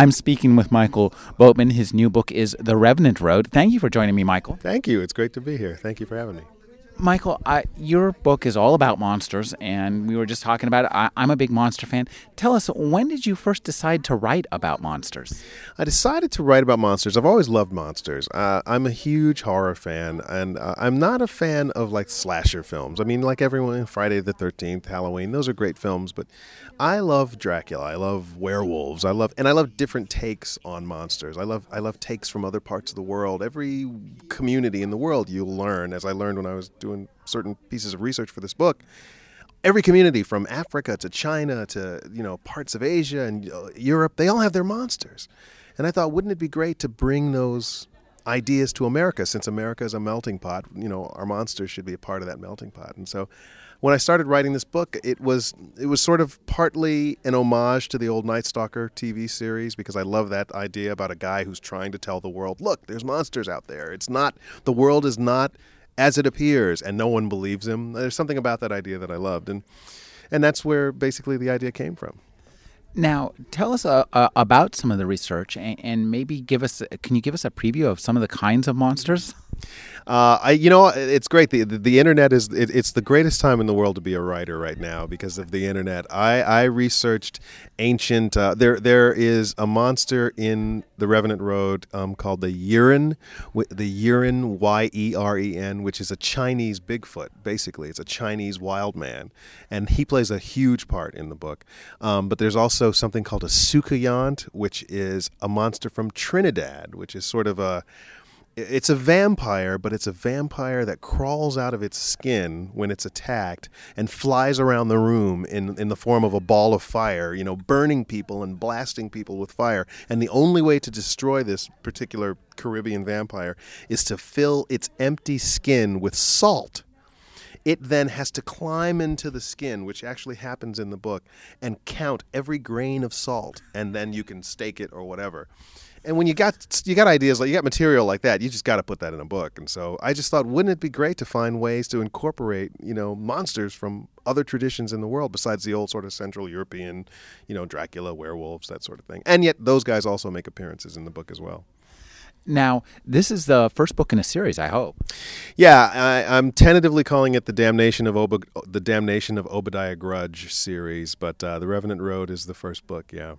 I'm speaking with Michael Boatman. His new book is The Revenant Road. Thank you for joining me, Michael. Thank you. It's great to be here. Thank you for having me. Michael, I, your book is all about monsters, and we were just talking about it. I, am a big monster fan. Tell us, when did you first decide to write about monsters? I decided to write about monsters. I've always loved monsters. Uh, I'm a huge horror fan, and uh, I'm not a fan of like slasher films. I mean, like everyone, Friday the 13th, Halloween, those are great films, but I love Dracula. I love werewolves. I love, and I love different takes on monsters. I love, I love takes from other parts of the world. Every community in the world, you'll learn, as I learned when I was doing doing certain pieces of research for this book, every community from Africa to China to you know parts of Asia and uh, Europe, they all have their monsters. And I thought, wouldn't it be great to bring those ideas to America since America is a melting pot? You know, our monsters should be a part of that melting pot. And so when I started writing this book, it was it was sort of partly an homage to the old Night Stalker TV series because I love that idea about a guy who's trying to tell the world, look, there's monsters out there. It's not the world is not as it appears, and no one believes him. There's something about that idea that I loved, and and that's where basically the idea came from. Now, tell us uh, uh, about some of the research, and, and, maybe give us. Can you give us a preview of some of the kinds of monsters? Uh, I, you know, it's great. The, the, the internet is it, it's the greatest time in the world to be a writer right now because of the internet. I, I researched ancient. Uh, there there is a monster in the Revenant Road um, called the Yeren, the Yeren Y E R E N, which is a Chinese Bigfoot. Basically, it's a Chinese wild man, and he plays a huge part in the book. Um, but there's also something called a Soucouyant, which is a monster from Trinidad, which is sort of a it's a vampire, but it's a vampire that crawls out of its skin when it's attacked and flies around the room in, in the form of a ball of fire, you know, burning people and blasting people with fire. And the only way to destroy this particular Caribbean vampire is to fill its empty skin with salt. It then has to climb into the skin, which actually happens in the book, and count every grain of salt, and then you can stake it or whatever and when you got you got ideas like you got material like that, you just got to put that in a book. And so I just thought, wouldn't it be great to find ways to incorporate you know monsters from other traditions in the world besides the old sort of Central European, you know, Dracula, werewolves, that sort of thing. And yet those guys also make appearances in the book as well. Now, this is the first book in a series. I hope. Yeah, I, am tentatively calling it the Damnation of Ob- the Damnation of Obadiah Grudge series, but uh, the Revenant Road is the first book. Yeah.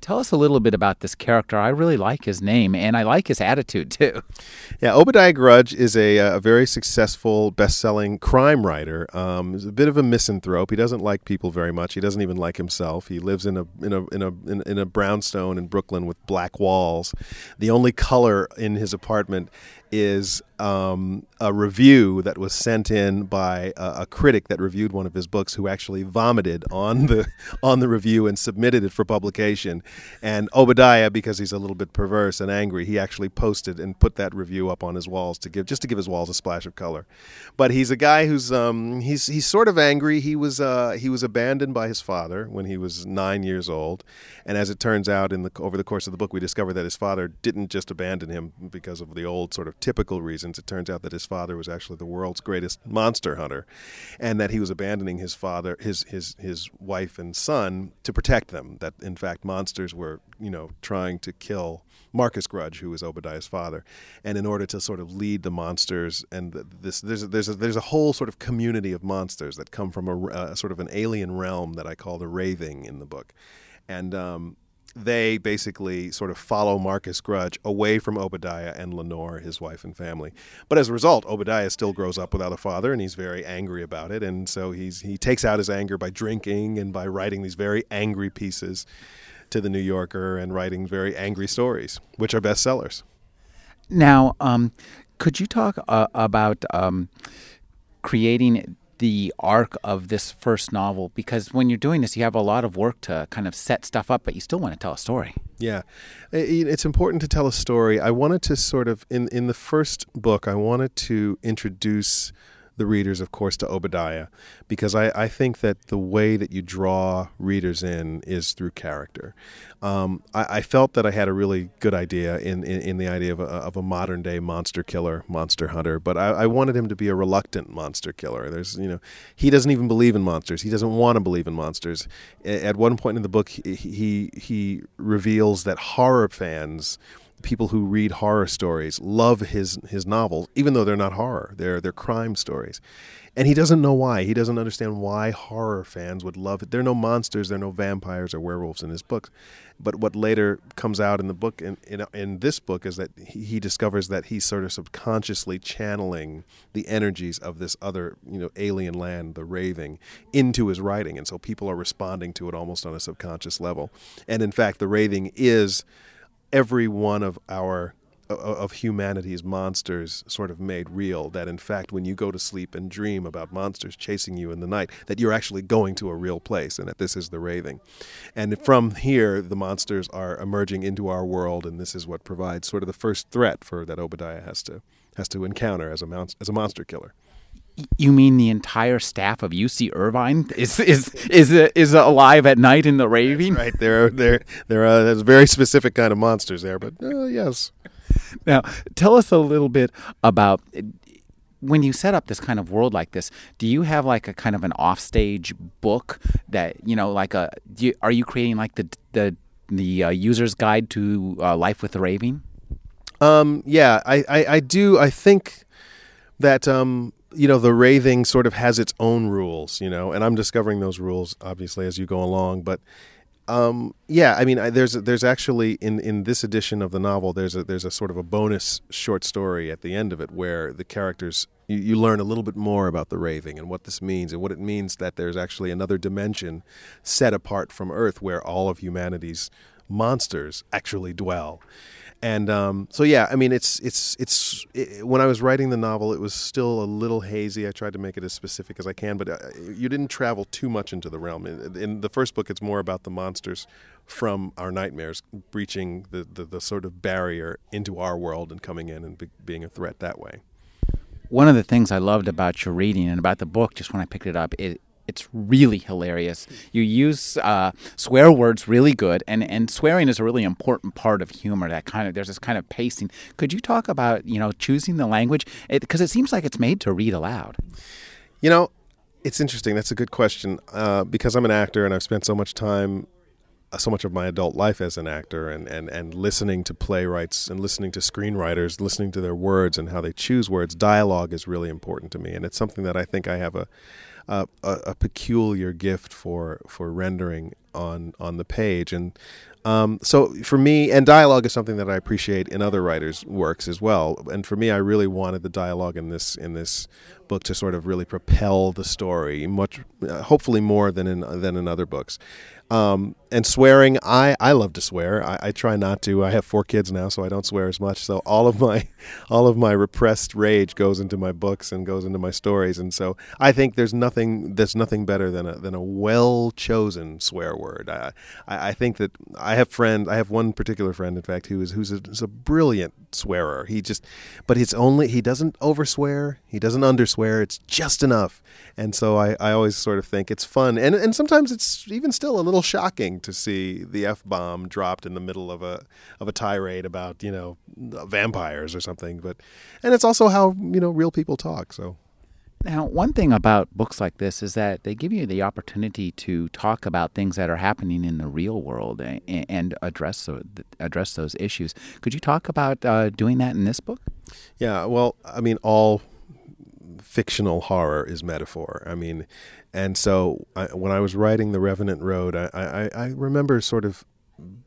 Tell us a little bit about this character. I really like his name, and I like his attitude too. Yeah, Obadiah Grudge is a, a very successful, best-selling crime writer. Um, he's a bit of a misanthrope. He doesn't like people very much. He doesn't even like himself. He lives in a in a in a in, in a brownstone in Brooklyn with black walls. The only color in his apartment is um, a review that was sent in by a, a, critic that reviewed one of his books, who actually vomited on the on the review and submitted it for publication. And Obadiah, because he's a little bit perverse and angry, he actually posted and put that review up on his walls to give just to give his walls a splash of color. But he's a guy who's um, he's he's sort of angry. He was uh, he was abandoned by his father when he was nine years old, and as it turns out, in the over the course of the book, we discover that his father didn't just abandon him because of the old sort of typical reasons. It turns out that his father was actually the world's greatest monster hunter, and that he was abandoning his father, his his his wife and son to protect them. That in fact monsters were you know trying to kill Marcus Grudge, who was Obadiah's father, and in order to sort of lead the monsters and this there's a, there's a, there's a whole sort of community of monsters that come from a, sort of an alien realm that I call the Raving in the book, and um, they basically sort of follow Marcus Grudge away from Obadiah and Lenore, his wife and family. But as a result, Obadiah still grows up without a father, and he's very angry about it. And so he's he takes out his anger by drinking and by writing these very angry pieces to the New Yorker and writing very angry stories, which are bestsellers. Now, um, could you talk uh, about um, creating the arc of this first novel because when you're doing this, you have a lot of work to kind of set stuff up, but you still want to tell a story. Yeah, it's important to tell a story. I wanted to sort of in in the first book, I wanted to introduce the readers, of course, to Obadiah, because I, I think that the way that you draw readers in is through character. Um, I, I, felt that I had a really good idea in, in, in the idea of a, of a, modern day monster killer, monster hunter, but I, I, wanted him to be a reluctant monster killer. There's, you know, he doesn't even believe in monsters. He doesn't want to believe in monsters. At one point in the book, he, he, he reveals that horror fans people who read horror stories love his his novels, even though they're not horror; they're they're crime stories. And he doesn't know why. He doesn't understand why horror fans would love it. There are no monsters, there are no vampires or werewolves in his books. But what later comes out in the book, in, in, in this book, is that he, he discovers that he's sort of subconsciously channeling the energies of this other, you know, alien land, the raving, into his writing. And so people are responding to it almost on a subconscious level. And in fact, the raving is every one of our of humanity's monsters sort of made real that in fact when you go to sleep and dream about monsters chasing you in the night that you're actually going to a real place and that this is the raving. And from here the monsters are emerging into our world and this is what provides sort of the first threat for that Obadiah has to has to encounter as a mon- as a monster killer you mean the entire staff of UC Irvine is is is is alive at night in the raving? That's right, there are there there are there's very specific kind of monsters there, but uh, yes. Now, tell us a little bit about when you set up this kind of world like this. Do you have like a kind of an offstage book that you know, like a? You, are you creating like the the the uh, user's guide to uh, life with the raving? Um, yeah, I, I, I do. I think that um, you know the raving sort of has its own rules you know and i'm discovering those rules obviously as you go along but um, yeah i mean I, there's there's actually in in this edition of the novel there's a there's a sort of a bonus short story at the end of it where the characters you, you learn a little bit more about the raving and what this means and what it means that there's actually another dimension set apart from earth where all of humanity's monsters actually dwell and um, so yeah, I mean, it's it's it's it, when I was writing the novel, it was still a little hazy. I tried to make it as specific as I can, but uh, you didn't travel too much into the realm. In, in, the first book, it's more about the monsters from our nightmares breaching the, the, the sort of barrier into our world and coming in and be, being a threat that way. One of the things I loved about your reading and about the book, just when I picked it up, it it's really hilarious. You use uh, swear words really good, and, and swearing is a really important part of humor. That kind of there's this kind of pacing. Could you talk about you know choosing the language because it, it, seems like it's made to read aloud. You know, it's interesting. That's a good question uh, because I'm an actor and I've spent so much time uh, so much of my adult life as an actor and, and, and listening to playwrights and listening to screenwriters, listening to their words and how they choose words. Dialogue is really important to me, and it's something that I think I have a a, a, peculiar gift for for rendering on on the page. And um, so for me and dialogue is something that I appreciate in other writers works as well and for me I really wanted the dialogue in this in this book to sort of really propel the story much uh, hopefully more than in than in other books um, and swearing, I, I love to swear. I, I, try not to. I have four kids now, so I don't swear as much. So all of my all of my repressed rage goes into my books and goes into my stories. And so I think there's nothing there's nothing better than a than a well chosen swear word. I, I, I think that have friend I have one particular friend, in fact, who is who's a, a brilliant swearer. He just but it's only he doesn't overswear. He doesn't underswear. It's just enough. And so I, I always sort of think it's fun. And and sometimes it's even still a little shocking to see the f bomb dropped in the middle of a of a tirade about you know vampires or something. But and it's also how you know real people talk. So. Now, one thing about books like this is that they give you the opportunity to talk about things that are happening in the real world and, address address those issues. Could you talk about uh, doing that in this book? Yeah, well, I mean, all fictional horror is metaphor. I mean, and so I, when I was writing The Revenant Road, I, I, I remember sort of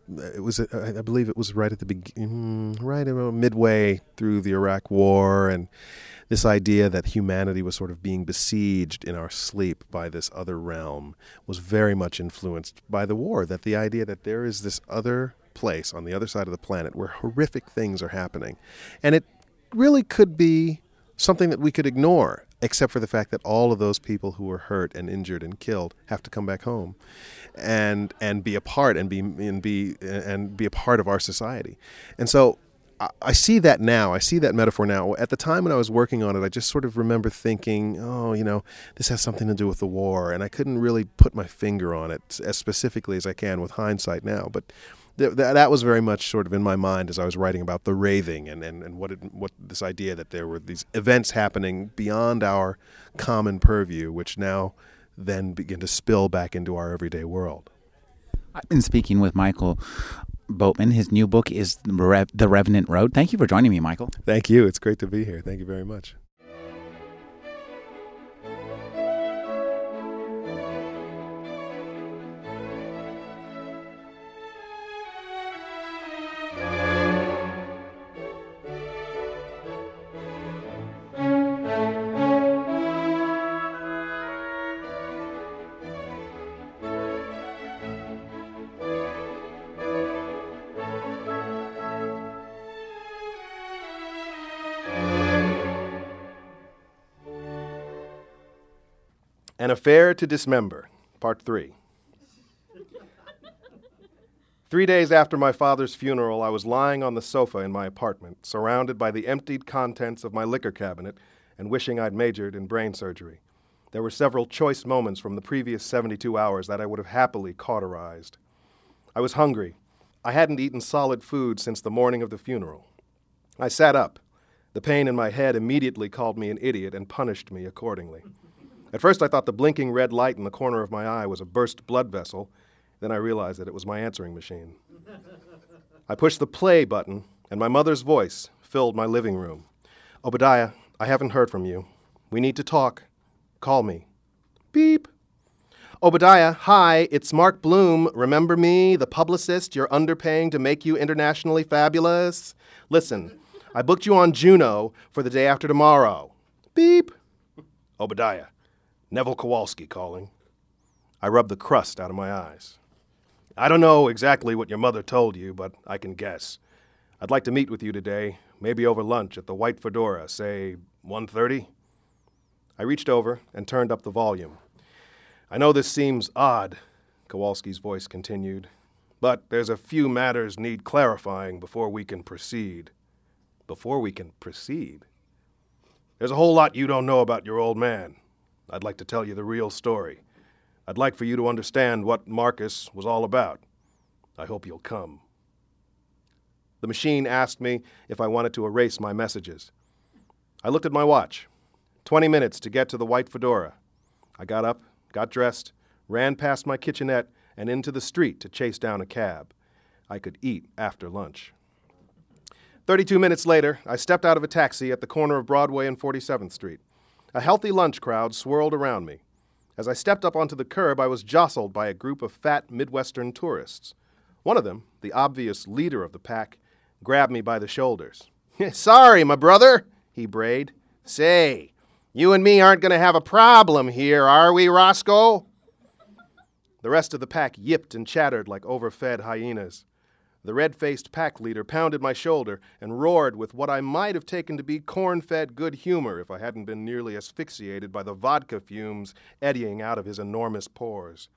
it was uh, I believe it was right at the beginning, mm, right about midway through the Iraq War, and this idea that humanity was sort of being besieged in our sleep by this other realm was very much influenced by the war. That the idea that there is this other place on the other side of the planet where horrific things are happening, and it really could be something that we could ignore, except for the fact that all of those people who were hurt and injured and killed have to come back home and and be a part and be and be and be a part of our society. And so I see that now. I see that metaphor now. At the time when I was working on it, I just sort of remember thinking, oh, you know, this has something to do with the war. And I couldn't really put my finger on it as specifically as I can with hindsight now. But th- th- that was very much sort of in my mind as I was writing about the raving and, and, and what, it, what this idea that there were these events happening beyond our common purview, which now then begin to spill back into our everyday world. I've been speaking with Michael Boatman. His new book is The Revenant Road. Thank you for joining me, Michael. Thank you. It's great to be here. Thank you very much. An Affair to Dismember, Part 3. Three days after my father's funeral, I was lying on the sofa in my apartment, surrounded by the emptied contents of my liquor cabinet, and wishing I'd majored in brain surgery. There were several choice moments from the previous 72 hours that I would have happily cauterized. I was hungry. I hadn't eaten solid food since the morning of the funeral. I sat up. The pain in my head immediately called me an idiot and punished me accordingly. At first, I thought the blinking red light in the corner of my eye was a burst blood vessel. Then I realized that it was my answering machine. I pushed the play button, and my mother's voice filled my living room. Obadiah, I haven't heard from you. We need to talk. Call me. Beep. Obadiah, hi, it's Mark Bloom. Remember me, the publicist you're underpaying to make you internationally fabulous? Listen, I booked you on Juno for the day after tomorrow. Beep. Obadiah, Neville Kowalski calling. I rubbed the crust out of my eyes. I don't know exactly what your mother told you, but I can guess. I'd like to meet with you today, maybe over lunch at the White Fedora, say 1:30. I reached over and turned up the volume. I know this seems odd, Kowalski's voice continued, but there's a few matters need clarifying before we can proceed. Before we can proceed? There's a whole lot you don't know about your old man. I'd like to tell you the real story. I'd like for you to understand what Marcus was all about. I hope you'll come. The machine asked me if I wanted to erase my messages. I looked at my watch. Twenty minutes to get to the white fedora. I got up, got dressed, ran past my kitchenette, and into the street to chase down a cab. I could eat after lunch. 32 minutes later, I stepped out of a taxi at the corner of Broadway and 47th Street. A healthy lunch crowd swirled around me. As I stepped up onto the curb, I was jostled by a group of fat Midwestern tourists. One of them, the obvious leader of the pack, grabbed me by the shoulders. Sorry, my brother, he brayed. Say, you and me aren't going to have a problem here, are we, Roscoe? The rest of the pack yipped and chattered like overfed hyenas. The red faced pack leader pounded my shoulder and roared with what I might have taken to be corn fed good humor if I hadn't been nearly asphyxiated by the vodka fumes eddying out of his enormous pores.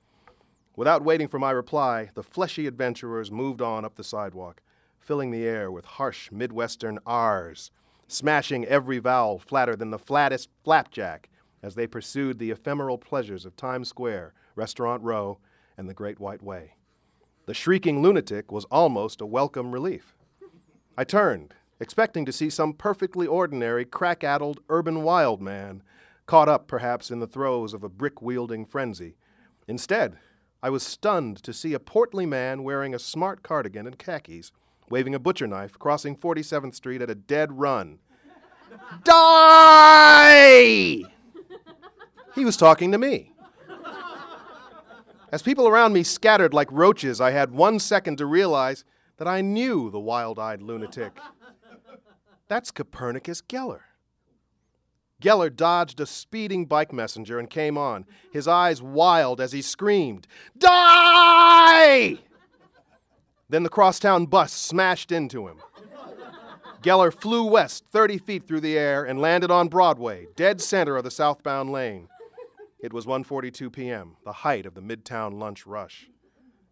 Without waiting for my reply, the fleshy adventurers moved on up the sidewalk, filling the air with harsh Midwestern R's, smashing every vowel flatter than the flattest flapjack as they pursued the ephemeral pleasures of Times Square, Restaurant Row, and the Great White Way. The shrieking lunatic was almost a welcome relief. I turned, expecting to see some perfectly ordinary, crack addled urban wild man, caught up perhaps in the throes of a brick wielding frenzy. Instead, I was stunned to see a portly man wearing a smart cardigan and khakis, waving a butcher knife, crossing 47th Street at a dead run. Die! He was talking to me. As people around me scattered like roaches, I had one second to realize that I knew the wild eyed lunatic. That's Copernicus Geller. Geller dodged a speeding bike messenger and came on, his eyes wild as he screamed, Die! Then the crosstown bus smashed into him. Geller flew west 30 feet through the air and landed on Broadway, dead center of the southbound lane. It was 1:42 p.m., the height of the midtown lunch rush.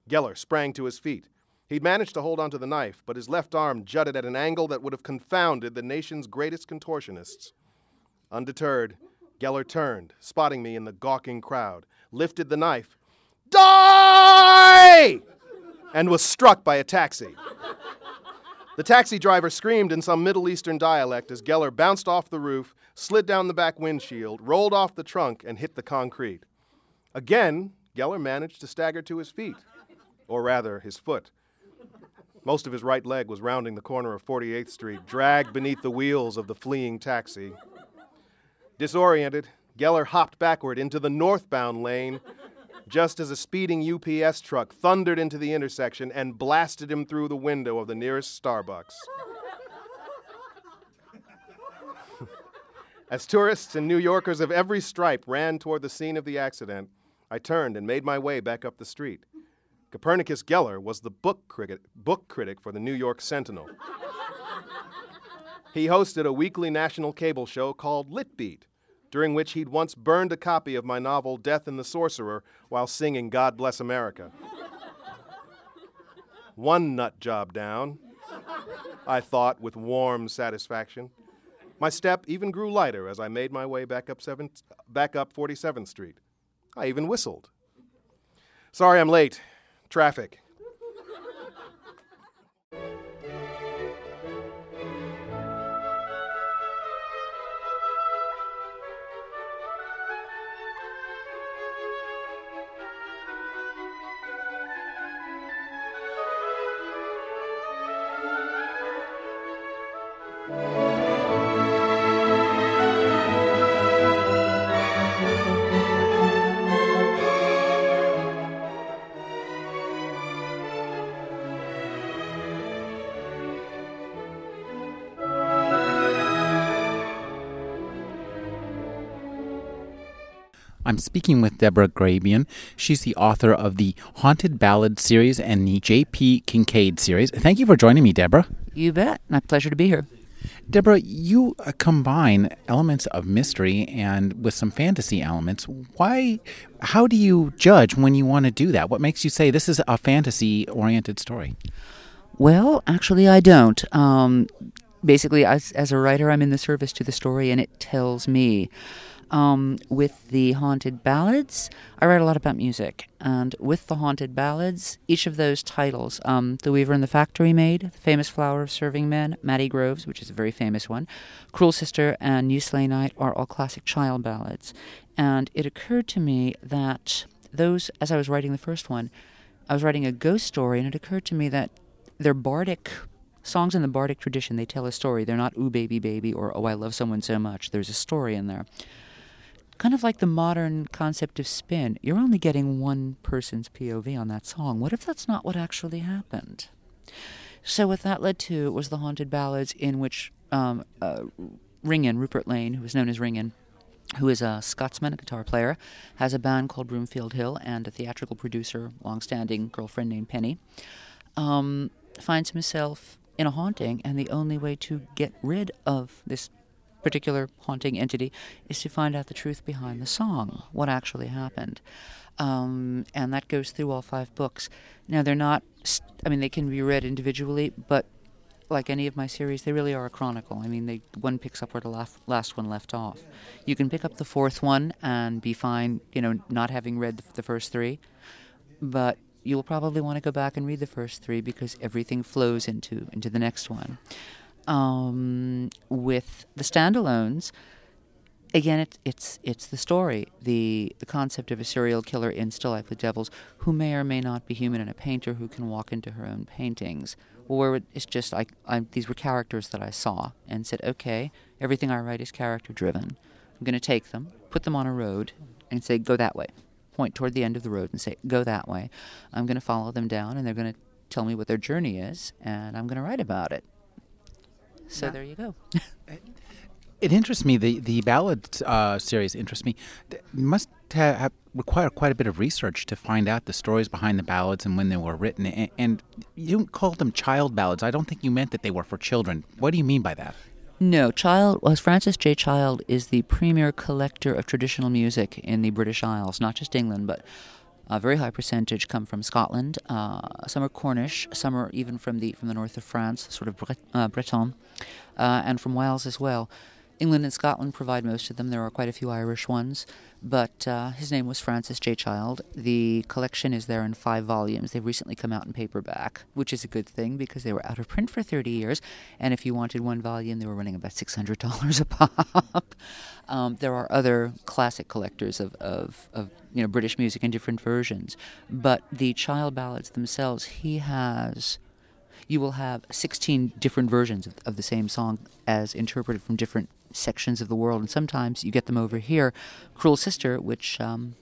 Geller sprang to his feet. He'd managed to hold onto the knife, but his left arm jutted at an angle that would have confounded the nation's greatest contortionists. Undeterred, Geller turned, spotting me in the gawking crowd, lifted the knife, Die! and was struck by a taxi. The taxi driver screamed in some Middle Eastern dialect as Geller bounced off the roof, slid down the back windshield, rolled off the trunk, and hit the concrete. Again, Geller managed to stagger to his feet, or rather, his foot. Most of his right leg was rounding the corner of 48th Street, dragged beneath the wheels of the fleeing taxi. Disoriented, Geller hopped backward into the northbound lane just as a speeding UPS truck thundered into the intersection and blasted him through the window of the nearest Starbucks. as tourists and New Yorkers of every stripe ran toward the scene of the accident, I turned and made my way back up the street. Copernicus Geller was the book critic, book critic for the New York Sentinel. he hosted a weekly national cable show called Lit Beat, during which he'd once burned a copy of my novel Death and the Sorcerer while singing God Bless America. One nut job down, I thought with warm satisfaction. My step even grew lighter as I made my way back up, 7th, back up 47th Street. I even whistled. Sorry I'm late. Traffic. Speaking with Deborah Grabien. She's the author of the Haunted Ballad series and the J.P. Kincaid series. Thank you for joining me, Deborah. You bet. My pleasure to be here. Deborah, you uh, combine elements of mystery and with some fantasy elements. Why? How do you judge when you want to do that? What makes you say this is a fantasy-oriented story? Well, actually, I don't. Um, basically, as, as a writer, I'm in the service to the story, and it tells me. Um, with the haunted ballads, I write a lot about music, and with the haunted ballads, each of those titles, um, "The Weaver and the Factory Maid," "The Famous Flower of Serving Men," "Matty Groves," which is a very famous one, "Cruel Sister," and "New Slain Knight" are all classic child ballads. And it occurred to me that those, as I was writing the first one, I was writing a ghost story, and it occurred to me that they're bardic songs in the bardic tradition. They tell a story. They're not "Ooh baby baby" or "Oh I love someone so much." There's a story in there kind of like the modern concept of spin. You're only getting one person's POV on that song. What if that's not what actually happened? So what that led to was the haunted ballads in which um, uh, Ringan, Rupert Laine, who is known as Ringan, who is a Scotsman, a guitar player, has a band called Broomfield Hill, and a theatrical producer, long-standing girlfriend named Penny, um, finds himself in a haunting, and the only way to get rid of this particular haunting entity is to find out the truth behind the song, what actually happened. Um, and that goes through all five books. Now, they're not, I mean, they can be read individually, but like any of my series, they really are a chronicle. I mean, they one picks up where the last, last one left off. You can pick up the fourth one and be fine, you know, not having read the, the first three, but you'll probably want to go back and read the first three because everything flows into into the next one. Um, with the standalones, again, it, it's it's the story, the the concept of a serial killer in Still Life with Devils, who may or may not be human, and a painter who can walk into her own paintings. Where it's just I, I these were characters that I saw and said, okay, everything I write is character driven. I'm going to take them, put them on a road, and say, go that way. point toward the end of the road and say, "Go that way." I'm going to follow them down, and they're going to tell me what their journey is, and I'm going to write about it. So Yeah. there you go. It interests me. The the ballad uh, series interests me. Th- must ha- have require quite a bit of research to find out the stories behind the ballads and when they were written. And, and you don't call them child ballads. I don't think you meant that they were for children. What do you mean by that? No, Child was Francis J. Child is the premier collector of traditional music in the British Isles, not just England, but a very high percentage come from Scotland. Uh, some are Cornish, some are even from the from the north of France, sort of Bret- uh, Breton, uh, and from Wales as well. England and Scotland provide most of them. There are quite a few Irish ones, but uh, his name was Francis J. Child. The collection is there in five volumes. They've recently come out in paperback, which is a good thing because they were out of print for 30 years, and if you wanted one volume, they were running about $600 a pop. um, there are other classic collectors of, of, of you know British music in different versions, but the Child ballads themselves, he has you will have 16 different versions of, of the same song as interpreted from different sections of the world. And sometimes you get them over here. Cruel Sister, which um,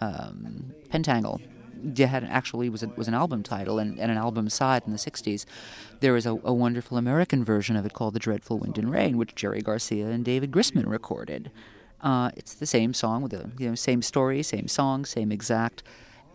um, Pentangle had actually was, a, was an album title and, and an album side in the 60s. There is a, a wonderful American version of it called The Dreadful Wind and Rain, which Jerry Garcia and David Grisman recorded. Uh, it's the same song with the you know same story, same song, same exact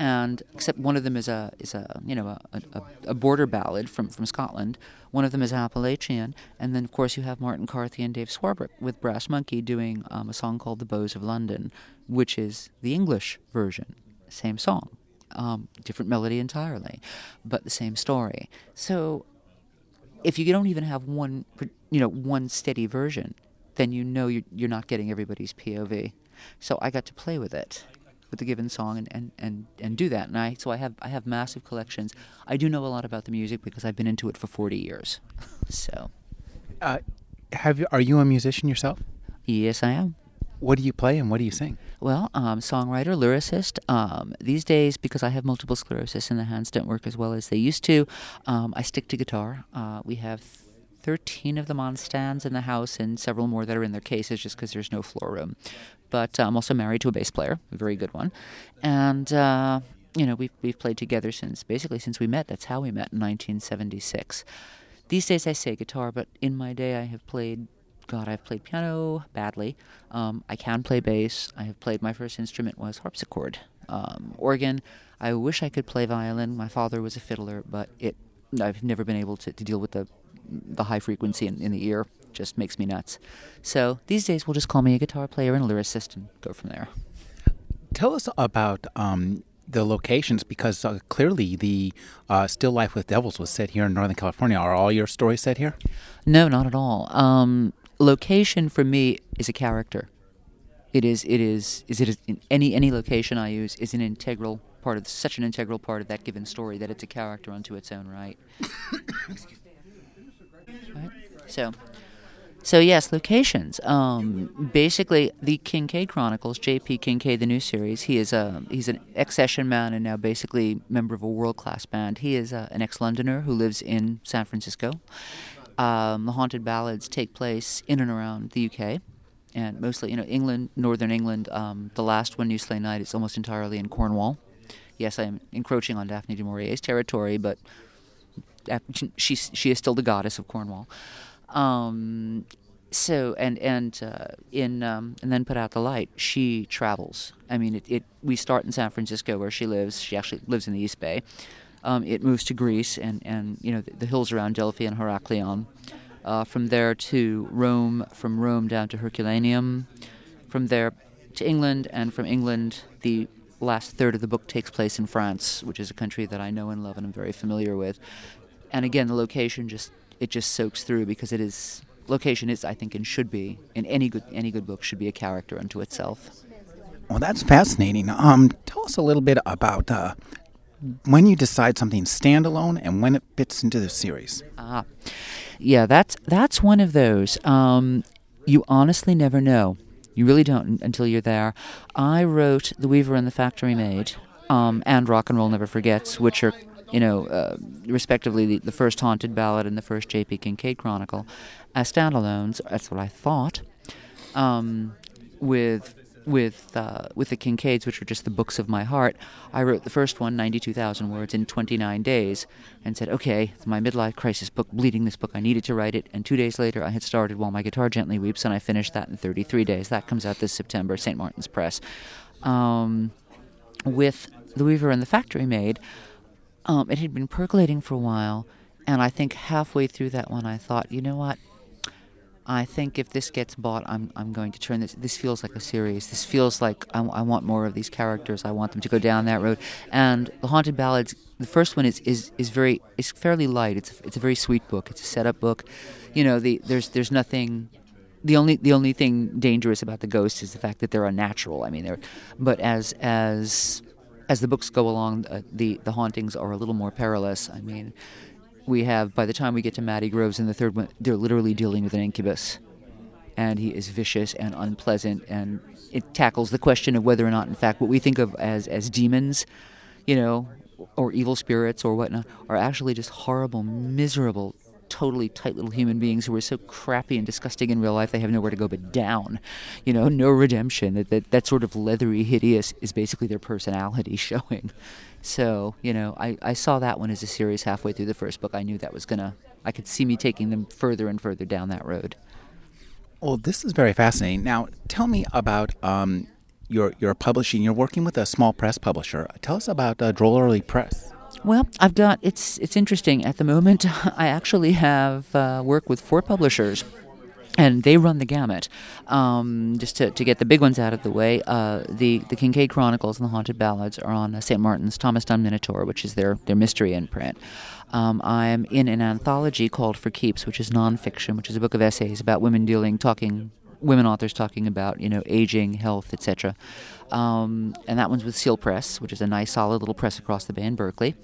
and except one of them is a is a you know a, a, a border ballad from, from Scotland. One of them is Appalachian, and then of course you have Martin Carthy and Dave Swarbrick with Brass Monkey doing um, a song called "The Bows of London," which is the English version, same song, um, different melody entirely, but the same story. So if you don't even have one you know one steady version, then you know you're, you're not getting everybody's POV. So I got to play with it with the given song and, and, and, and do that. And I so I have I have massive collections. I do know a lot about the music because I've been into it for forty years. so Uh, have you, are you a musician yourself? yes, I am. What do you play and what do you sing? Well, um, songwriter, lyricist. Um, these days, because I have multiple sclerosis and the hands don't work as well as they used to, um, I stick to guitar. Uh, we have 13 of them on stands in the house and several more that are in their cases just because there's no floor room. But I'm also married to a bass player, a very good one. And, uh, you know, we've, we've played together since basically since we met. That's how we met in 1976. These days I say guitar, but in my day I have played God, I've played piano badly. Um, I can play bass. I have played my first instrument was harpsichord, um, organ. I wish I could play violin. My father was a fiddler, but it I've never been able to, to deal with the the high frequency in, in the ear. Just makes me nuts. So these days we'll just call me a guitar player and a lyricist and go from there. Tell us about um, the locations because uh, clearly the uh, Still Life with Devils was set here in Northern California. Are all your stories set here? No, not at all. Um, location for me is a character. It is. It is. Is it is in any any location I use is an integral part of such an integral part of that given story that it's a character unto its own right. So. So yes, locations. Um, basically, the Kincaid Chronicles, J.P. Kincaid, the new series. He is a he's an ex-session man and now basically member of a world-class band. He is uh, an ex-Londoner who lives in San Francisco. Um, the haunted ballads take place in and around the UK, and mostly you know England, Northern England. Um, the last one, New Slain Knight, is almost entirely in Cornwall. Yes, I am encroaching on Daphne du Maurier's territory, but she she is still the goddess of Cornwall. Um, so and and uh, in um, and then put out the light. She travels. I mean, it, it. We start in San Francisco where she lives. She actually lives in the East Bay. Um, it moves to Greece and and you know the, the hills around Delphi and Heraklion. Uh, from there to Rome. From Rome down to Herculaneum. From there to England, and from England the last third of the book takes place in France, which is a country that I know and love and I'm very familiar with. And again, the location just it just soaks through because it is location is I think and should be in any good any good book should be a character unto itself. Well, that's fascinating. Um, tell us a little bit about uh, when you decide something's standalone and when it fits into the series. Ah, yeah, that's that's one of those. Um, you honestly never know. You really don't until you're there. I wrote The Weaver and the Factory Maid um, and Rock and Roll Never Forgets, which are you know, uh, respectively, the, the, first Haunted Ballad and the first J.P. Kincaid Chronicle, as standalones. That's what I thought. Um, with with uh, with the Kincaids, which are just the books of my heart, I wrote the first one, 92,000 words, in 29 days, and said, "Okay, it's my midlife crisis book, bleeding this book. I needed to write it." And two days later, I had started "While My Guitar Gently Weeps," and I finished that in 33 days. That comes out this September, St. Martin's Press. Um, with The Weaver and the Factory Maid, um, it had been percolating for a while, and I think halfway through that one, I thought, you know what? I think if this gets bought, I'm, I'm going to turn this. This feels like a series. This feels like I, I, want more of these characters. I want them to go down that road. And the Haunted Ballads, the first one is, is, is very is fairly light. It's it's a very sweet book. It's a setup book. You know, the, there's there's nothing. The only the only thing dangerous about the ghosts is the fact that they're unnatural. I mean, they're but as as as the books go along, uh, the the hauntings are a little more perilous. I mean, we have by the time we get to Matty Groves in the third one, they're literally dealing with an incubus, and he is vicious and unpleasant, and it tackles the question of whether or not, in fact, what we think of as as demons, you know, or evil spirits or whatnot, are actually just horrible, miserable. Totally tight little human beings who are so crappy and disgusting in real life they have nowhere to go but down. You know, no redemption. That, that, that sort of leathery, hideous is basically their personality showing. So, you know, I, I saw that one as a series halfway through the first book. I knew that was to, I could see me taking them further and further down that road. Well, this is very fascinating. Now, tell me about um, your, your publishing. You're working with a small press publisher. Tell us about uh, Press. Well, I've got it's it's interesting at the moment. I actually have uh, worked with four publishers and they run the gamut. Um, just to, to get the big ones out of the way, uh, the the Kincaid Chronicles and the Haunted Ballads are on uh, St. Martin's Thomas Dunne Minotaur, which is their their mystery imprint. Um, I'm in an anthology called For Keeps, which is nonfiction, which is a book of essays about women dealing, talking, women authors talking about you know aging, health, etc. Um, and that one's with Seal Press, which is a nice, solid little press across the bay in Berkeley.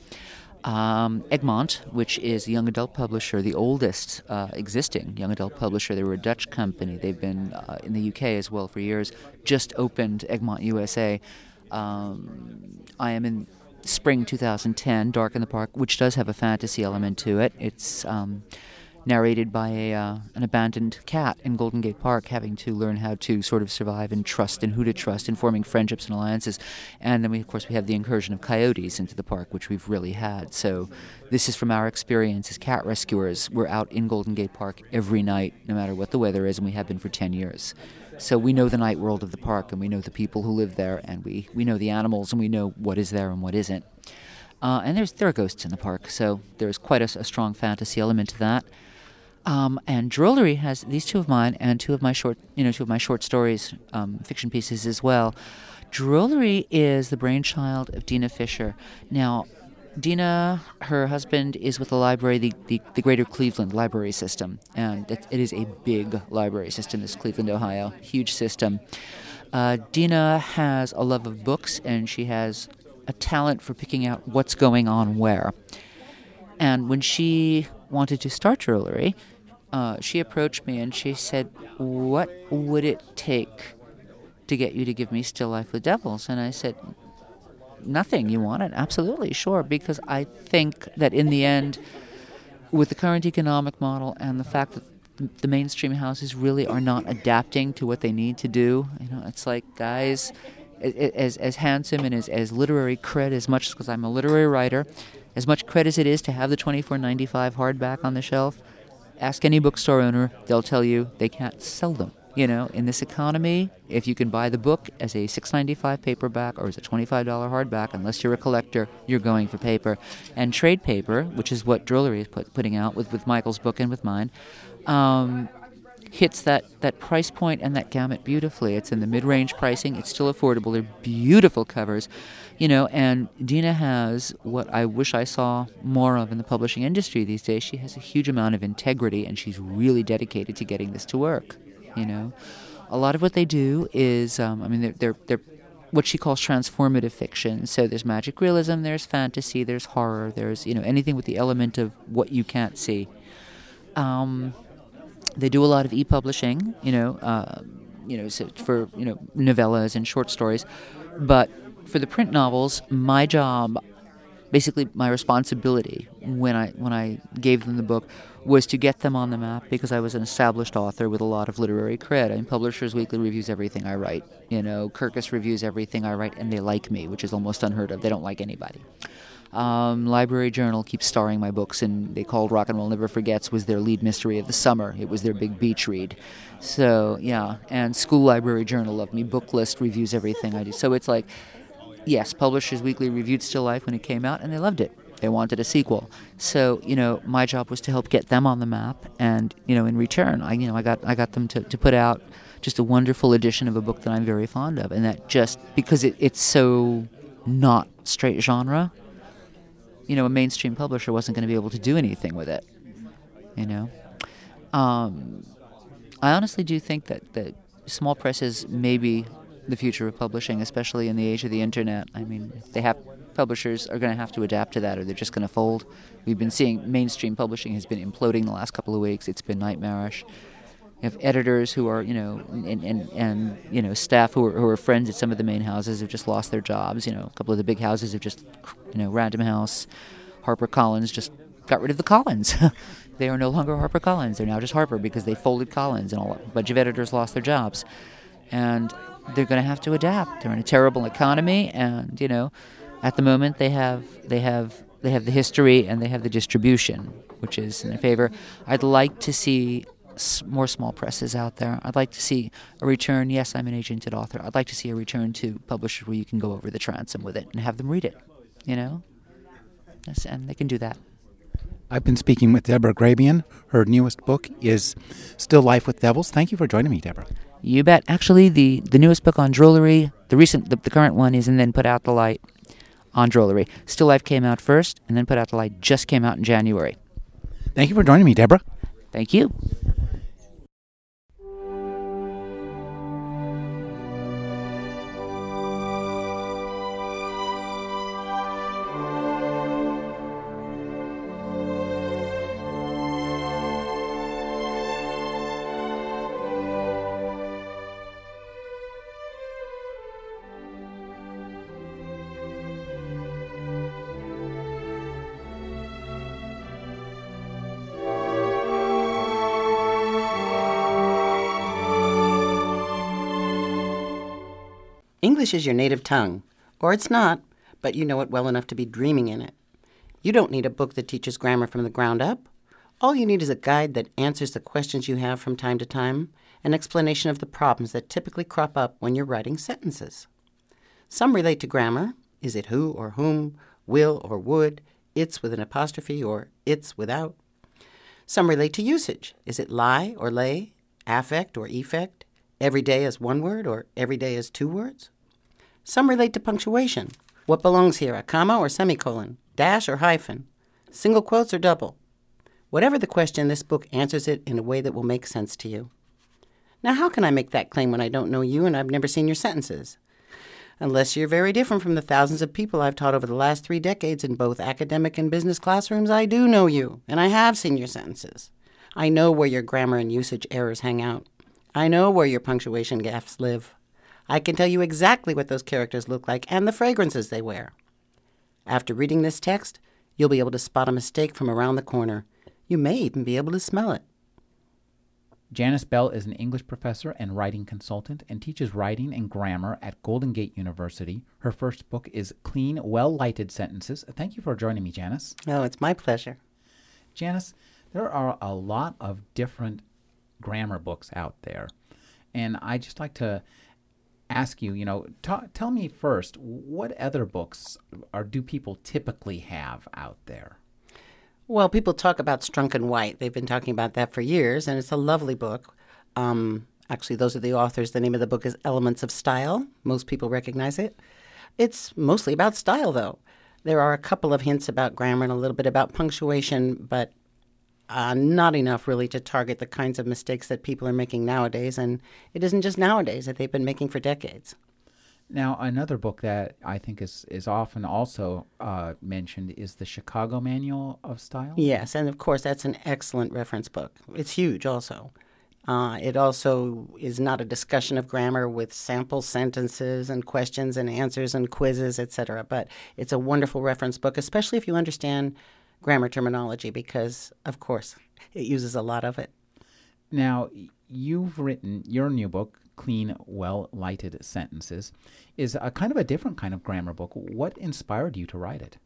Um, Egmont, which is a young adult publisher, the oldest uh, existing young adult publisher. They were a Dutch company. They've been uh, in the UK as well for years. Just opened Egmont USA. Um, I am in spring 2010, Dark in the Park, which does have a fantasy element to it. It's um, narrated by a uh, an abandoned cat in Golden Gate Park, having to learn how to sort of survive and trust and who to trust, and forming friendships and alliances. And then we, of course, we have the incursion of coyotes into the park, which we've really had. So this is from our experience as cat rescuers. We're out in Golden Gate Park every night, no matter what the weather is, and we have been for ten years. So we know the night world of the park, and we know the people who live there, and we, we know the animals, and we know what is there and what isn't. Uh, and there's there are ghosts in the park, so there's quite a, a strong fantasy element to that. Um, and Drollerie has these two of mine and two of my short, you know, two of my short stories, um, fiction pieces as well. Drollerie is the brainchild of Deena Fisher. Now, Deena, her husband, is with the library, the, the, the Greater Cleveland Library System, and it, it is a big library system. This Cleveland, Ohio, huge system. Uh, Deena has a love of books, and she has a talent for picking out what's going on where. And when she wanted to start Drollerie, uh, she approached me and she said, What would it take to get you to give me Still Life with Devils? And I said, Nothing. You want it? Absolutely, sure. Because I think that in the end, with the current economic model and the fact that the mainstream houses really are not adapting to what they need to do, you know, it's like, guys, as, as handsome and as, as literary cred as much because I'm a literary writer, as much cred as it is to have the 24.95 hardback on the shelf, Ask any bookstore owner, they'll tell you they can't sell them. You know, in this economy, if you can buy the book as a $6.95 paperback or as a $25 hardback, unless you're a collector, you're going for paper. And trade paper, which is what Drollerie is put, putting out with, with Michael's book and with mine, um, hits that, that price point and that gamut beautifully. It's in the mid range pricing, it's still affordable. They're beautiful covers, you know. And Deena has what I wish I saw more of in the publishing industry these days. She has a huge amount of integrity and she's really dedicated to getting this to work, you know. A lot of what they do is, um, I mean, they're, they're, they're what she calls transformative fiction. So there's magic realism, there's fantasy, there's horror, there's you know anything with the element of what you can't see. Um, they do a lot of e-publishing, you know, uh, you know, so for you know novellas and short stories, but for the print novels, my job basically my responsibility when I when I gave them the book was to get them on the map because I was an established author with a lot of literary cred. I mean, Publishers Weekly reviews everything I write. You know, Kirkus reviews everything I write, and they like me, which is almost unheard of. They don't like anybody. Um, Library Journal keeps starring my books, and they called Rock and Roll Never Forgets was their lead mystery of the summer. It was their big beach read. So yeah, and School Library Journal loved me. Book List reviews everything I do. So it's like, yes, Publishers Weekly reviewed Still Life when it came out, and they loved it. They wanted a sequel. So you know, my job was to help get them on the map, and you know, in return, I you know, I got I got them to, to put out just a wonderful edition of a book that I'm very fond of, and that just because it, it's so not straight genre you know, a mainstream publisher wasn't going to be able to do anything with it. You know, um, I honestly do think that that small presses may be the future of publishing, especially in the age of the internet. I mean, they have publishers are going to have to adapt to that, or they're just going to fold. We've been seeing mainstream publishing has been imploding the last couple of weeks. It's been nightmarish. You have editors who are, you know, and, and, and you know, staff who are, who are friends at some of the main houses have just lost their jobs. You know, a couple of the big houses have just, you know, Random House, HarperCollins just got rid of the Collins. they are no longer HarperCollins. They're now just Harper because they folded Collins, and all, a bunch of editors lost their jobs. And they're going to have to adapt. They're in a terrible economy, and you know, at the moment they have they have they have the history and they have the distribution, which is in their favor. I'd like to see more small presses out there. I'd like to see a return. Yes, I'm an agented author. I'd like to see a return to publishers where you can go over the transom with it and have them read it. You know, yes, and they can do that. I've been speaking with Deborah Grabien. Her newest book is Still Life with Devils. Thank you for joining me, Deborah. You bet. Actually, the, the newest book on Drollerie, the recent, the, the current one is and then put out the light on Drollerie. Still Life came out first, and then put out the light just came out in January. Thank you for joining me, Deborah. Thank you. English is your native tongue, or it's not, but you know it well enough to be dreaming in it. You don't need a book that teaches grammar from the ground up. All you need is a guide that answers the questions you have from time to time, an explanation of the problems that typically crop up when you're writing sentences. Some relate to grammar is it who or whom, will or would, it's with an apostrophe or it's without. Some relate to usage is it lie or lay, affect or effect, every day as one word or every day as two words. Some relate to punctuation. What belongs here, a comma or semicolon, dash or hyphen, single quotes or double? Whatever the question, this book answers it in a way that will make sense to you. Now, how can I make that claim when I don't know you and I've never seen your sentences? Unless you're very different from the thousands of people I've taught over the last three decades in both academic and business classrooms, I do know you, and I have seen your sentences. I know where your grammar and usage errors hang out. I know where your punctuation gaffes live. I can tell you exactly what those characters look like and the fragrances they wear. After reading this text, you'll be able to spot a mistake from around the corner. You may even be able to smell it. Janis Bell is an English professor and writing consultant and teaches writing and grammar at Golden Gate University. Her first book is Clean, Well Lighted Sentences. Thank you for joining me, Janis. Oh, it's my pleasure. Janis, there are a lot of different grammar books out there. And I just like to ask you, you know, tell me first, what other books are do people typically have out there? Well, people talk about Strunk and White. They've been talking about that for years, and it's a lovely book. Um, actually, those are the authors. The name of the book is Elements of Style. Most people recognize it. It's mostly about style, though. There are a couple of hints about grammar and a little bit about punctuation, but uh, not enough really to target the kinds of mistakes that people are making nowadays. And it isn't just nowadays that they've been making for decades. Now, another book that I think is, is often also uh, mentioned is the Chicago Manual of Style. Yes, and of course, that's an excellent reference book. It's huge also. Uh, it also is not a discussion of grammar with sample sentences and questions and answers and quizzes, etc. But it's a wonderful reference book, especially if you understand grammar terminology, because, of course, it uses a lot of it. Now, you've written your new book, Clean, Well Lighted Sentences, is a kind of a different kind of grammar book. What inspired you to write it?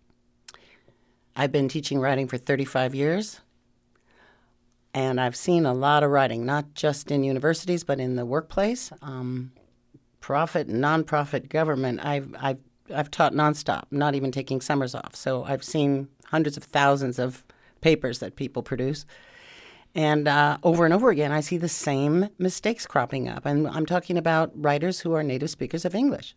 I've been teaching writing for 35 years, and I've seen a lot of writing, not just in universities, but in the workplace. Um, profit, nonprofit, government. I've, I've, I've taught nonstop, not even taking summers off. So I've seen hundreds of thousands of papers that people produce. And uh, over and over again, I see the same mistakes cropping up. And I'm talking about writers who are native speakers of English.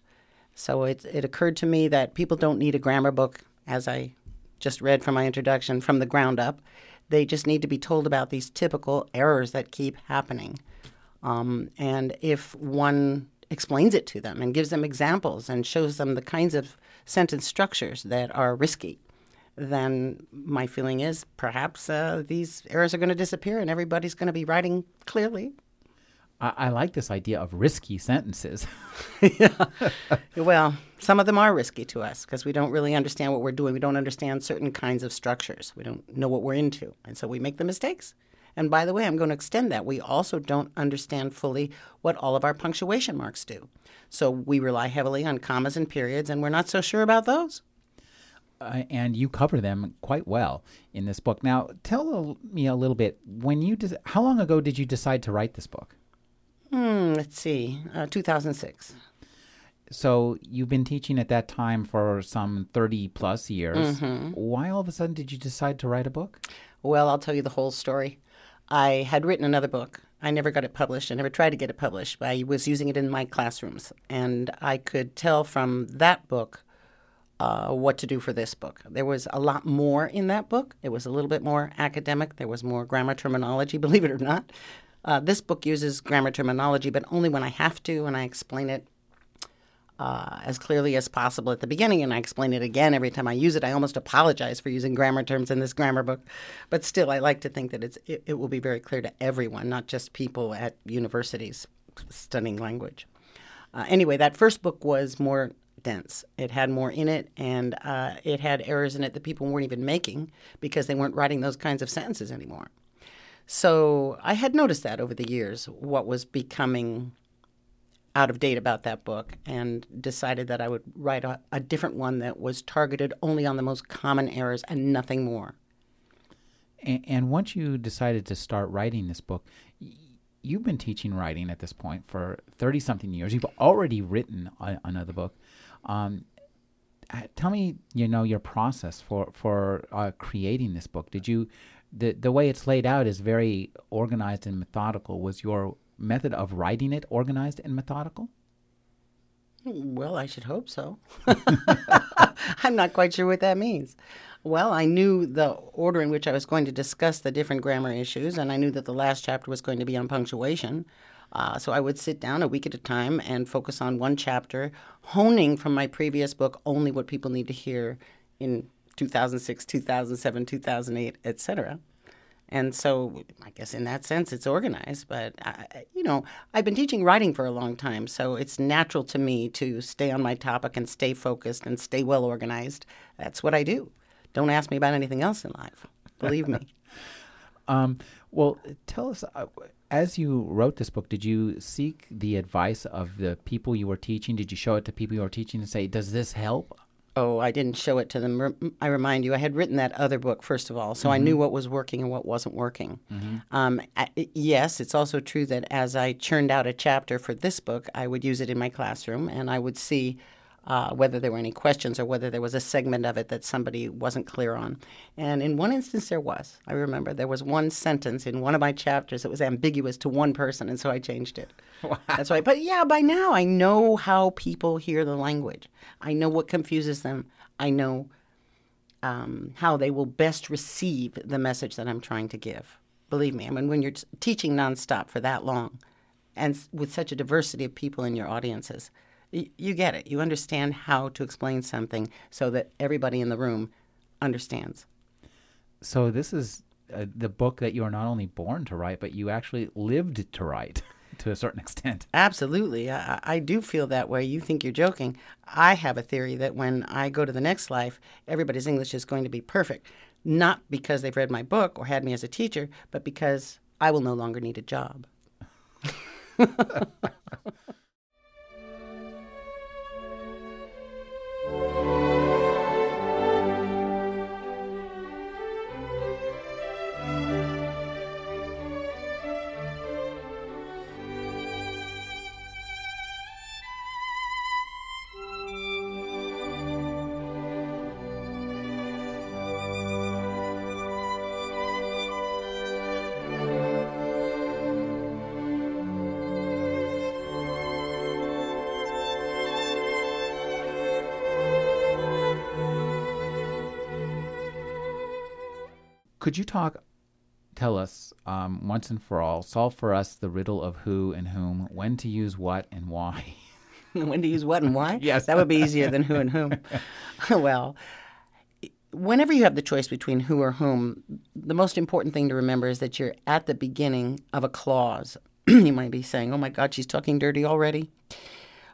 So it, it occurred to me that people don't need a grammar book, as I just read from my introduction, from the ground up. They just need to be told about these typical errors that keep happening. Um, and if one explains it to them and gives them examples and shows them the kinds of sentence structures that are risky, then my feeling is perhaps uh, these errors are going to disappear and everybody's going to be writing clearly. I, I like this idea of risky sentences. yeah. Well, some of them are risky to us because we don't really understand what we're doing. We don't understand certain kinds of structures. We don't know what we're into. And so we make the mistakes. And by the way, I'm going to extend that. We also don't understand fully what all of our punctuation marks do. So we rely heavily on commas and periods, and we're not so sure about those. Uh, and you cover them quite well in this book. Now, tell me a little bit when you des- how long ago did you decide to write this book? Hmm, let's see, uh, 2006. So you've been teaching at that time for some 30 plus years. Mm-hmm. Why all of a sudden did you decide to write a book? Well, I'll tell you the whole story. I had written another book. I never got it published. I never tried to get it published. But I was using it in my classrooms. And I could tell from that book uh, what to do for this book. There was a lot more in that book. It was a little bit more academic. There was more grammar terminology, believe it or not. Uh, this book uses grammar terminology, but only when I have to, and I explain it uh, as clearly as possible at the beginning, and I explain it again every time I use it. I almost apologize for using grammar terms in this grammar book, but still, I like to think that it's, it, it will be very clear to everyone, not just people at universities studying language. Uh, anyway, that first book was more dense. It had more in it, and uh, it had errors in it that people weren't even making because they weren't writing those kinds of sentences anymore. So I had noticed that over the years, what was becoming out of date about that book, and decided that I would write a, a different one that was targeted only on the most common errors and nothing more. And, and once you decided to start writing this book, you've been teaching writing at this point for 30 something years. You've already written a, another book. Um, tell me, you know, your process for for uh, creating this book. Did you the the way it's laid out is very organized and methodical. Was your method of writing it organized and methodical? Well, I should hope so. I'm not quite sure what that means. Well, I knew the order in which I was going to discuss the different grammar issues, and I knew that the last chapter was going to be on punctuation. Uh, so I would sit down a week at a time and focus on one chapter, honing from my previous book only what people need to hear in 2006, 2007, 2008, etc. And so I guess in that sense it's organized, but I, you know, I've been teaching writing for a long time, so it's natural to me to stay on my topic and stay focused and stay well organized. That's what I do. Don't ask me about anything else in life. Believe me. um, well, tell us uh, as you wrote this book, did you seek the advice of the people you were teaching? Did you show it to people you were teaching and say, "Does this help?" Oh, I didn't show it to them. I remind you, I had written that other book first of all, so mm-hmm. I knew what was working and what wasn't working. Mm-hmm. Um, I, yes, it's also true that as I churned out a chapter for this book, I would use it in my classroom, and I would see uh, whether there were any questions or whether there was a segment of it that somebody wasn't clear on. And in one instance, there was. I remember there was one sentence in one of my chapters that was ambiguous to one person, and so I changed it. Wow. That's right. But yeah, by now I know how people hear the language. I know what confuses them. I know um, how they will best receive the message that I'm trying to give. Believe me, I mean, when you're teaching nonstop for that long and with such a diversity of people in your audiences, you get it. You understand how to explain something so that everybody in the room understands. So this is uh, the book that you are not only born to write, but you actually lived to write to a certain extent. Absolutely. I, I do feel that way. You think you're joking. I have a theory that when I go to the next life, everybody's English is going to be perfect. Not because they've read my book or had me as a teacher, but because I will no longer need a job. Could you talk, tell us um, once and for all, solve for us the riddle of who and whom, when to use what and why? when to use what and why? Yes. That would be easier than who and whom. well, whenever you have the choice between who or whom, the most important thing to remember is that you're at the beginning of a clause. you might be saying, oh my God, she's talking dirty already.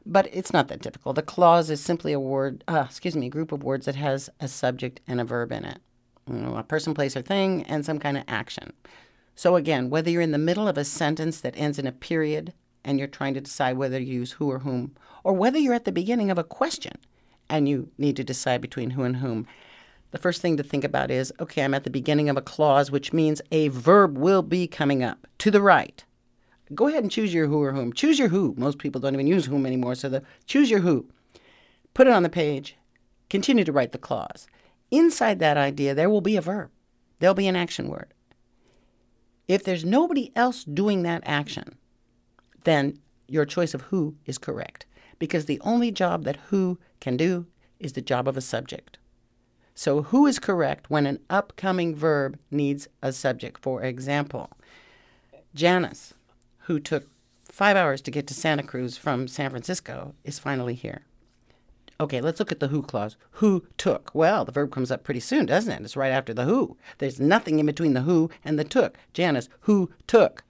But it's not that difficult. The clause is simply a word, uh, excuse me, a group of words that has a subject and a verb in it you know, a person, place, or thing, and some kind of action. So, again, whether you're in the middle of a sentence that ends in a period and you're trying to decide whether to use who or whom, or whether you're at the beginning of a question and you need to decide between who and whom, the first thing to think about is okay, I'm at the beginning of a clause, which means a verb will be coming up to the right. Go ahead and choose your who or whom. Choose your who. Most people don't even use whom anymore, so the choose your who. Put it on the page. Continue to write the clause. Inside that idea, there will be a verb, there'll be an action word. If there's nobody else doing that action, then your choice of who is correct because the only job that who can do is the job of a subject. So, who is correct when an upcoming verb needs a subject? For example, Janis, who took five hours to get to Santa Cruz from San Francisco, is finally here. Okay, let's look at the who clause. Who took? Well, the verb comes up pretty soon, doesn't it? It's right after the who. There's nothing in between the who and the took. Janis, who took?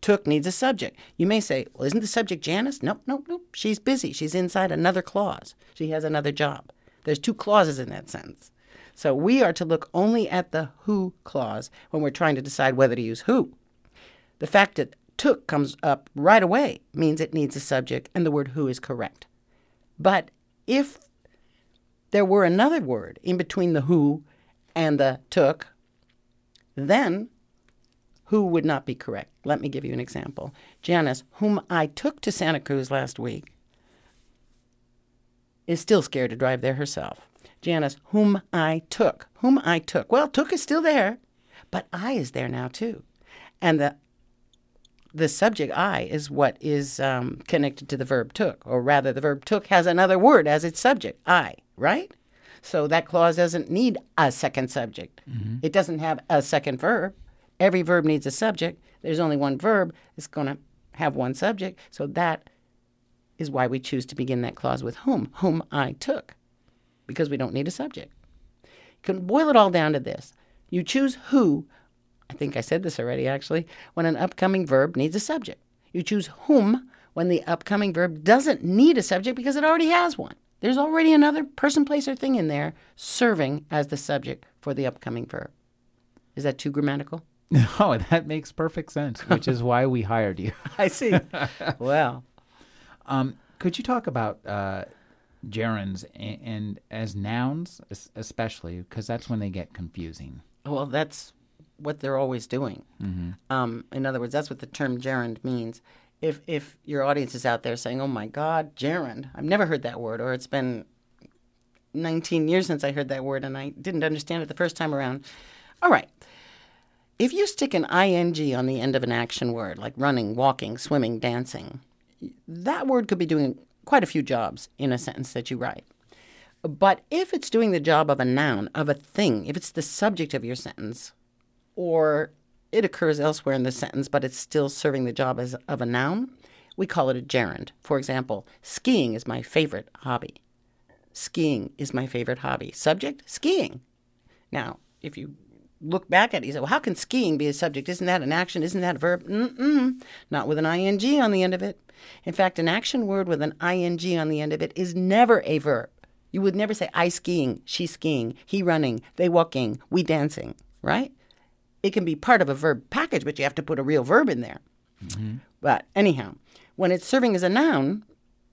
Took needs a subject. You may say, well, isn't the subject Janis? Nope, nope, nope. She's busy. She's inside another clause. She has another job. There's two clauses in that sentence. So we are to look only at the who clause when we're trying to decide whether to use who. The fact that took comes up right away means it needs a subject and the word who is correct. But if there were another word in between the who and the took, then who would not be correct? Let me give you an example. Janis, whom I took to Santa Cruz last week, is still scared to drive there herself. Janis, whom I took. Whom I took. Well, took is still there, but I is there now too. And the the subject I is what is um, connected to the verb took, or rather, the verb took has another word as its subject, I, right? So that clause doesn't need a second subject. Mm-hmm. It doesn't have a second verb. Every verb needs a subject. There's only one verb. It's going to have one subject. So that is why we choose to begin that clause with whom, whom I took, because we don't need a subject. You can boil it all down to this. You choose who I think I said this already actually, when an upcoming verb needs a subject. You choose whom when the upcoming verb doesn't need a subject because it already has one. There's already another person, place, or thing in there serving as the subject for the upcoming verb. Is that too grammatical? No, that makes perfect sense, which is why we hired you. I see. well, um, could you talk about uh, gerunds and, and as nouns, especially, because that's when they get confusing? Well, that's what they're always doing. Mm-hmm. Um, in other words, that's what the term gerund means. If if your audience is out there saying, "Oh my God, gerund," I've never heard that word, or it's been 19 years since I heard that word and I didn't understand it the first time around. All right. If you stick an ing on the end of an action word, like running, walking, swimming, dancing, that word could be doing quite a few jobs in a sentence that you write. But if it's doing the job of a noun, of a thing, if it's the subject of your sentence, or it occurs elsewhere in the sentence, but it's still serving the job as of a noun, we call it a gerund. For example, skiing is my favorite hobby. Skiing is my favorite hobby. Subject, skiing. Now, if you look back at it. You say, well, how can skiing be a subject? Isn't that an action? Isn't that a verb? Mm-mm. Not with an ing on the end of it. In fact, an action word with an ing on the end of it is never a verb. You would never say, I skiing, she skiing, he running, they walking, we dancing, right? It can be part of a verb package, but you have to put a real verb in there. Mm-hmm. But anyhow, when it's serving as a noun,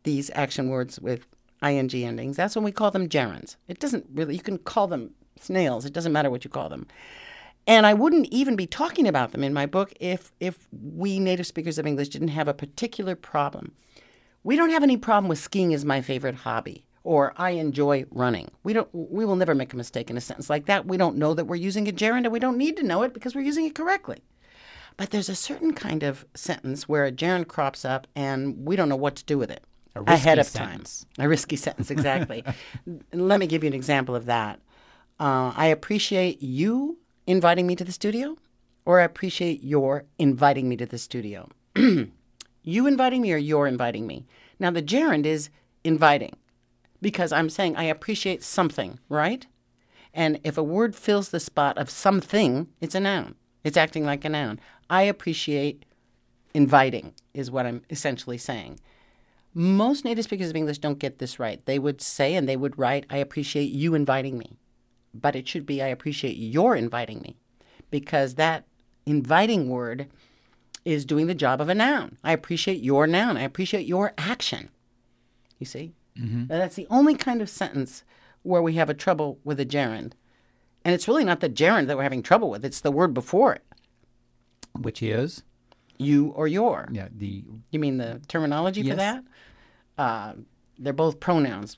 these action words with ing endings, that's when we call them gerunds. It doesn't really, you can call them snails, it doesn't matter what you call them. And I wouldn't even be talking about them in my book if, if we native speakers of English didn't have a particular problem. We don't have any problem with skiing as my favorite hobby or I enjoy running. We don't we will never make a mistake in a sentence like that. We don't know that we're using a gerund and we don't need to know it because we're using it correctly. But there's a certain kind of sentence where a gerund crops up and we don't know what to do with it ahead of sentence. time. A risky sentence, exactly. Let me give you an example of that. Uh, I appreciate you inviting me to the studio, or I appreciate your inviting me to the studio. you inviting me, or you're inviting me. Now, the gerund is inviting because I'm saying I appreciate something, right? And if a word fills the spot of something, it's a noun. It's acting like a noun. I appreciate inviting, is what I'm essentially saying. Most native speakers of English don't get this right. They would say and they would write, I appreciate you inviting me. But it should be, I appreciate your inviting me. Because that inviting word is doing the job of a noun. I appreciate your noun. I appreciate your action. You see? Mm-hmm. That's the only kind of sentence where we have a trouble with a gerund. And it's really not the gerund that we're having trouble with, it's the word before it. Which is? You or your. Yeah, the. You mean the terminology yes. for that? Uh, they're both pronouns.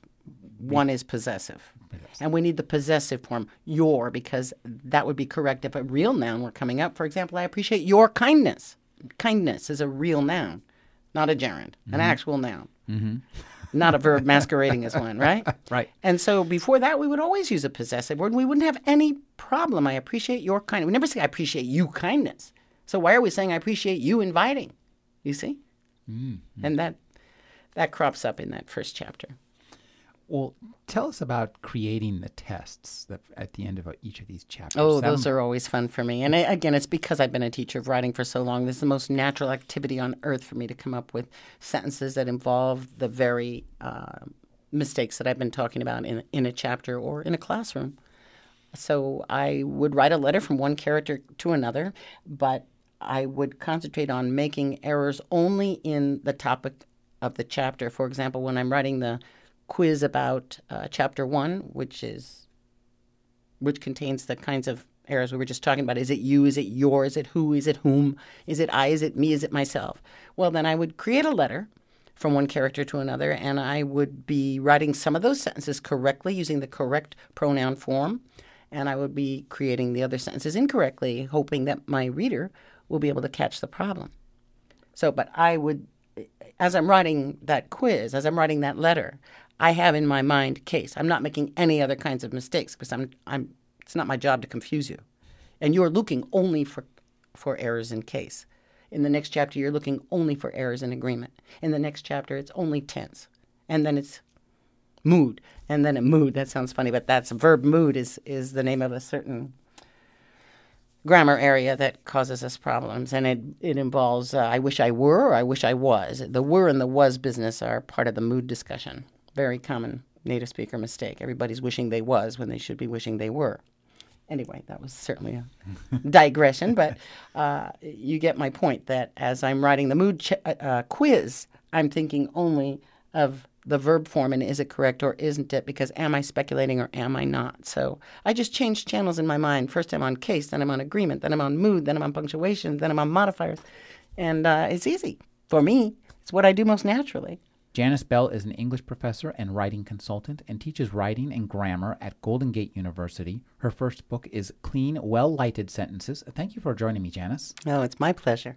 One is possessive. And we need the possessive form, your, because that would be correct if a real noun were coming up. For example, I appreciate your kindness. Kindness is a real noun, not a gerund, mm-hmm. an actual noun. Mm-hmm not a verb masquerading as one, right? Right. And so before that, we would always use a possessive word. And we wouldn't have any problem. I appreciate your kindness. We never say I appreciate you kindness. So why are we saying I appreciate you inviting? You see? Mm-hmm. And that that crops up in that first chapter. Well, tell us about creating the tests that at the end of each of these chapters. Oh, those are always fun for me. And I, again, it's because I've been a teacher of writing for so long. This is the most natural activity on earth for me to come up with sentences that involve the very uh, mistakes that I've been talking about in in a chapter or in a classroom. So I would write a letter from one character to another, but I would concentrate on making errors only in the topic of the chapter. For example, when I'm writing the quiz about uh, chapter one, which is which contains the kinds of errors we were just talking about. Is it you? Is it your? Is it who? Is it whom? Is it I? Is it me? Is it myself? Well, then I would create a letter from one character to another, and I would be writing some of those sentences correctly using the correct pronoun form, and I would be creating the other sentences incorrectly, hoping that my reader will be able to catch the problem. So, but I would, as I'm writing that quiz, as I'm writing that letter, I have in my mind case. I'm not making any other kinds of mistakes because I'm I'm it's not my job to confuse you. And you're looking only for for errors in case. In the next chapter you're looking only for errors in agreement. In the next chapter it's only tense. And then it's mood. And then a mood, that sounds funny, but that's verb mood is is the name of a certain grammar area that causes us problems, and it it involves uh, I wish I were or I wish I was. The were and the was business are part of the mood discussion very common native speaker mistake. Everybody's wishing they was when they should be wishing they were. Anyway, that was certainly a digression, but uh, you get my point that as I'm writing the mood ch- uh, uh, quiz, I'm thinking only of the verb form and is it correct or isn't it? Because am I speculating or am I not? So I just changed channels in my mind. First I'm on case, then I'm on agreement, then I'm on mood, then I'm on punctuation, then I'm on modifiers. And uh, it's easy for me. It's what I do most naturally. Janis Bell is an English professor and writing consultant and teaches writing and grammar at Golden Gate University. Her first book is Clean, Well Lighted Sentences. Thank you for joining me, Janis. Oh, it's my pleasure.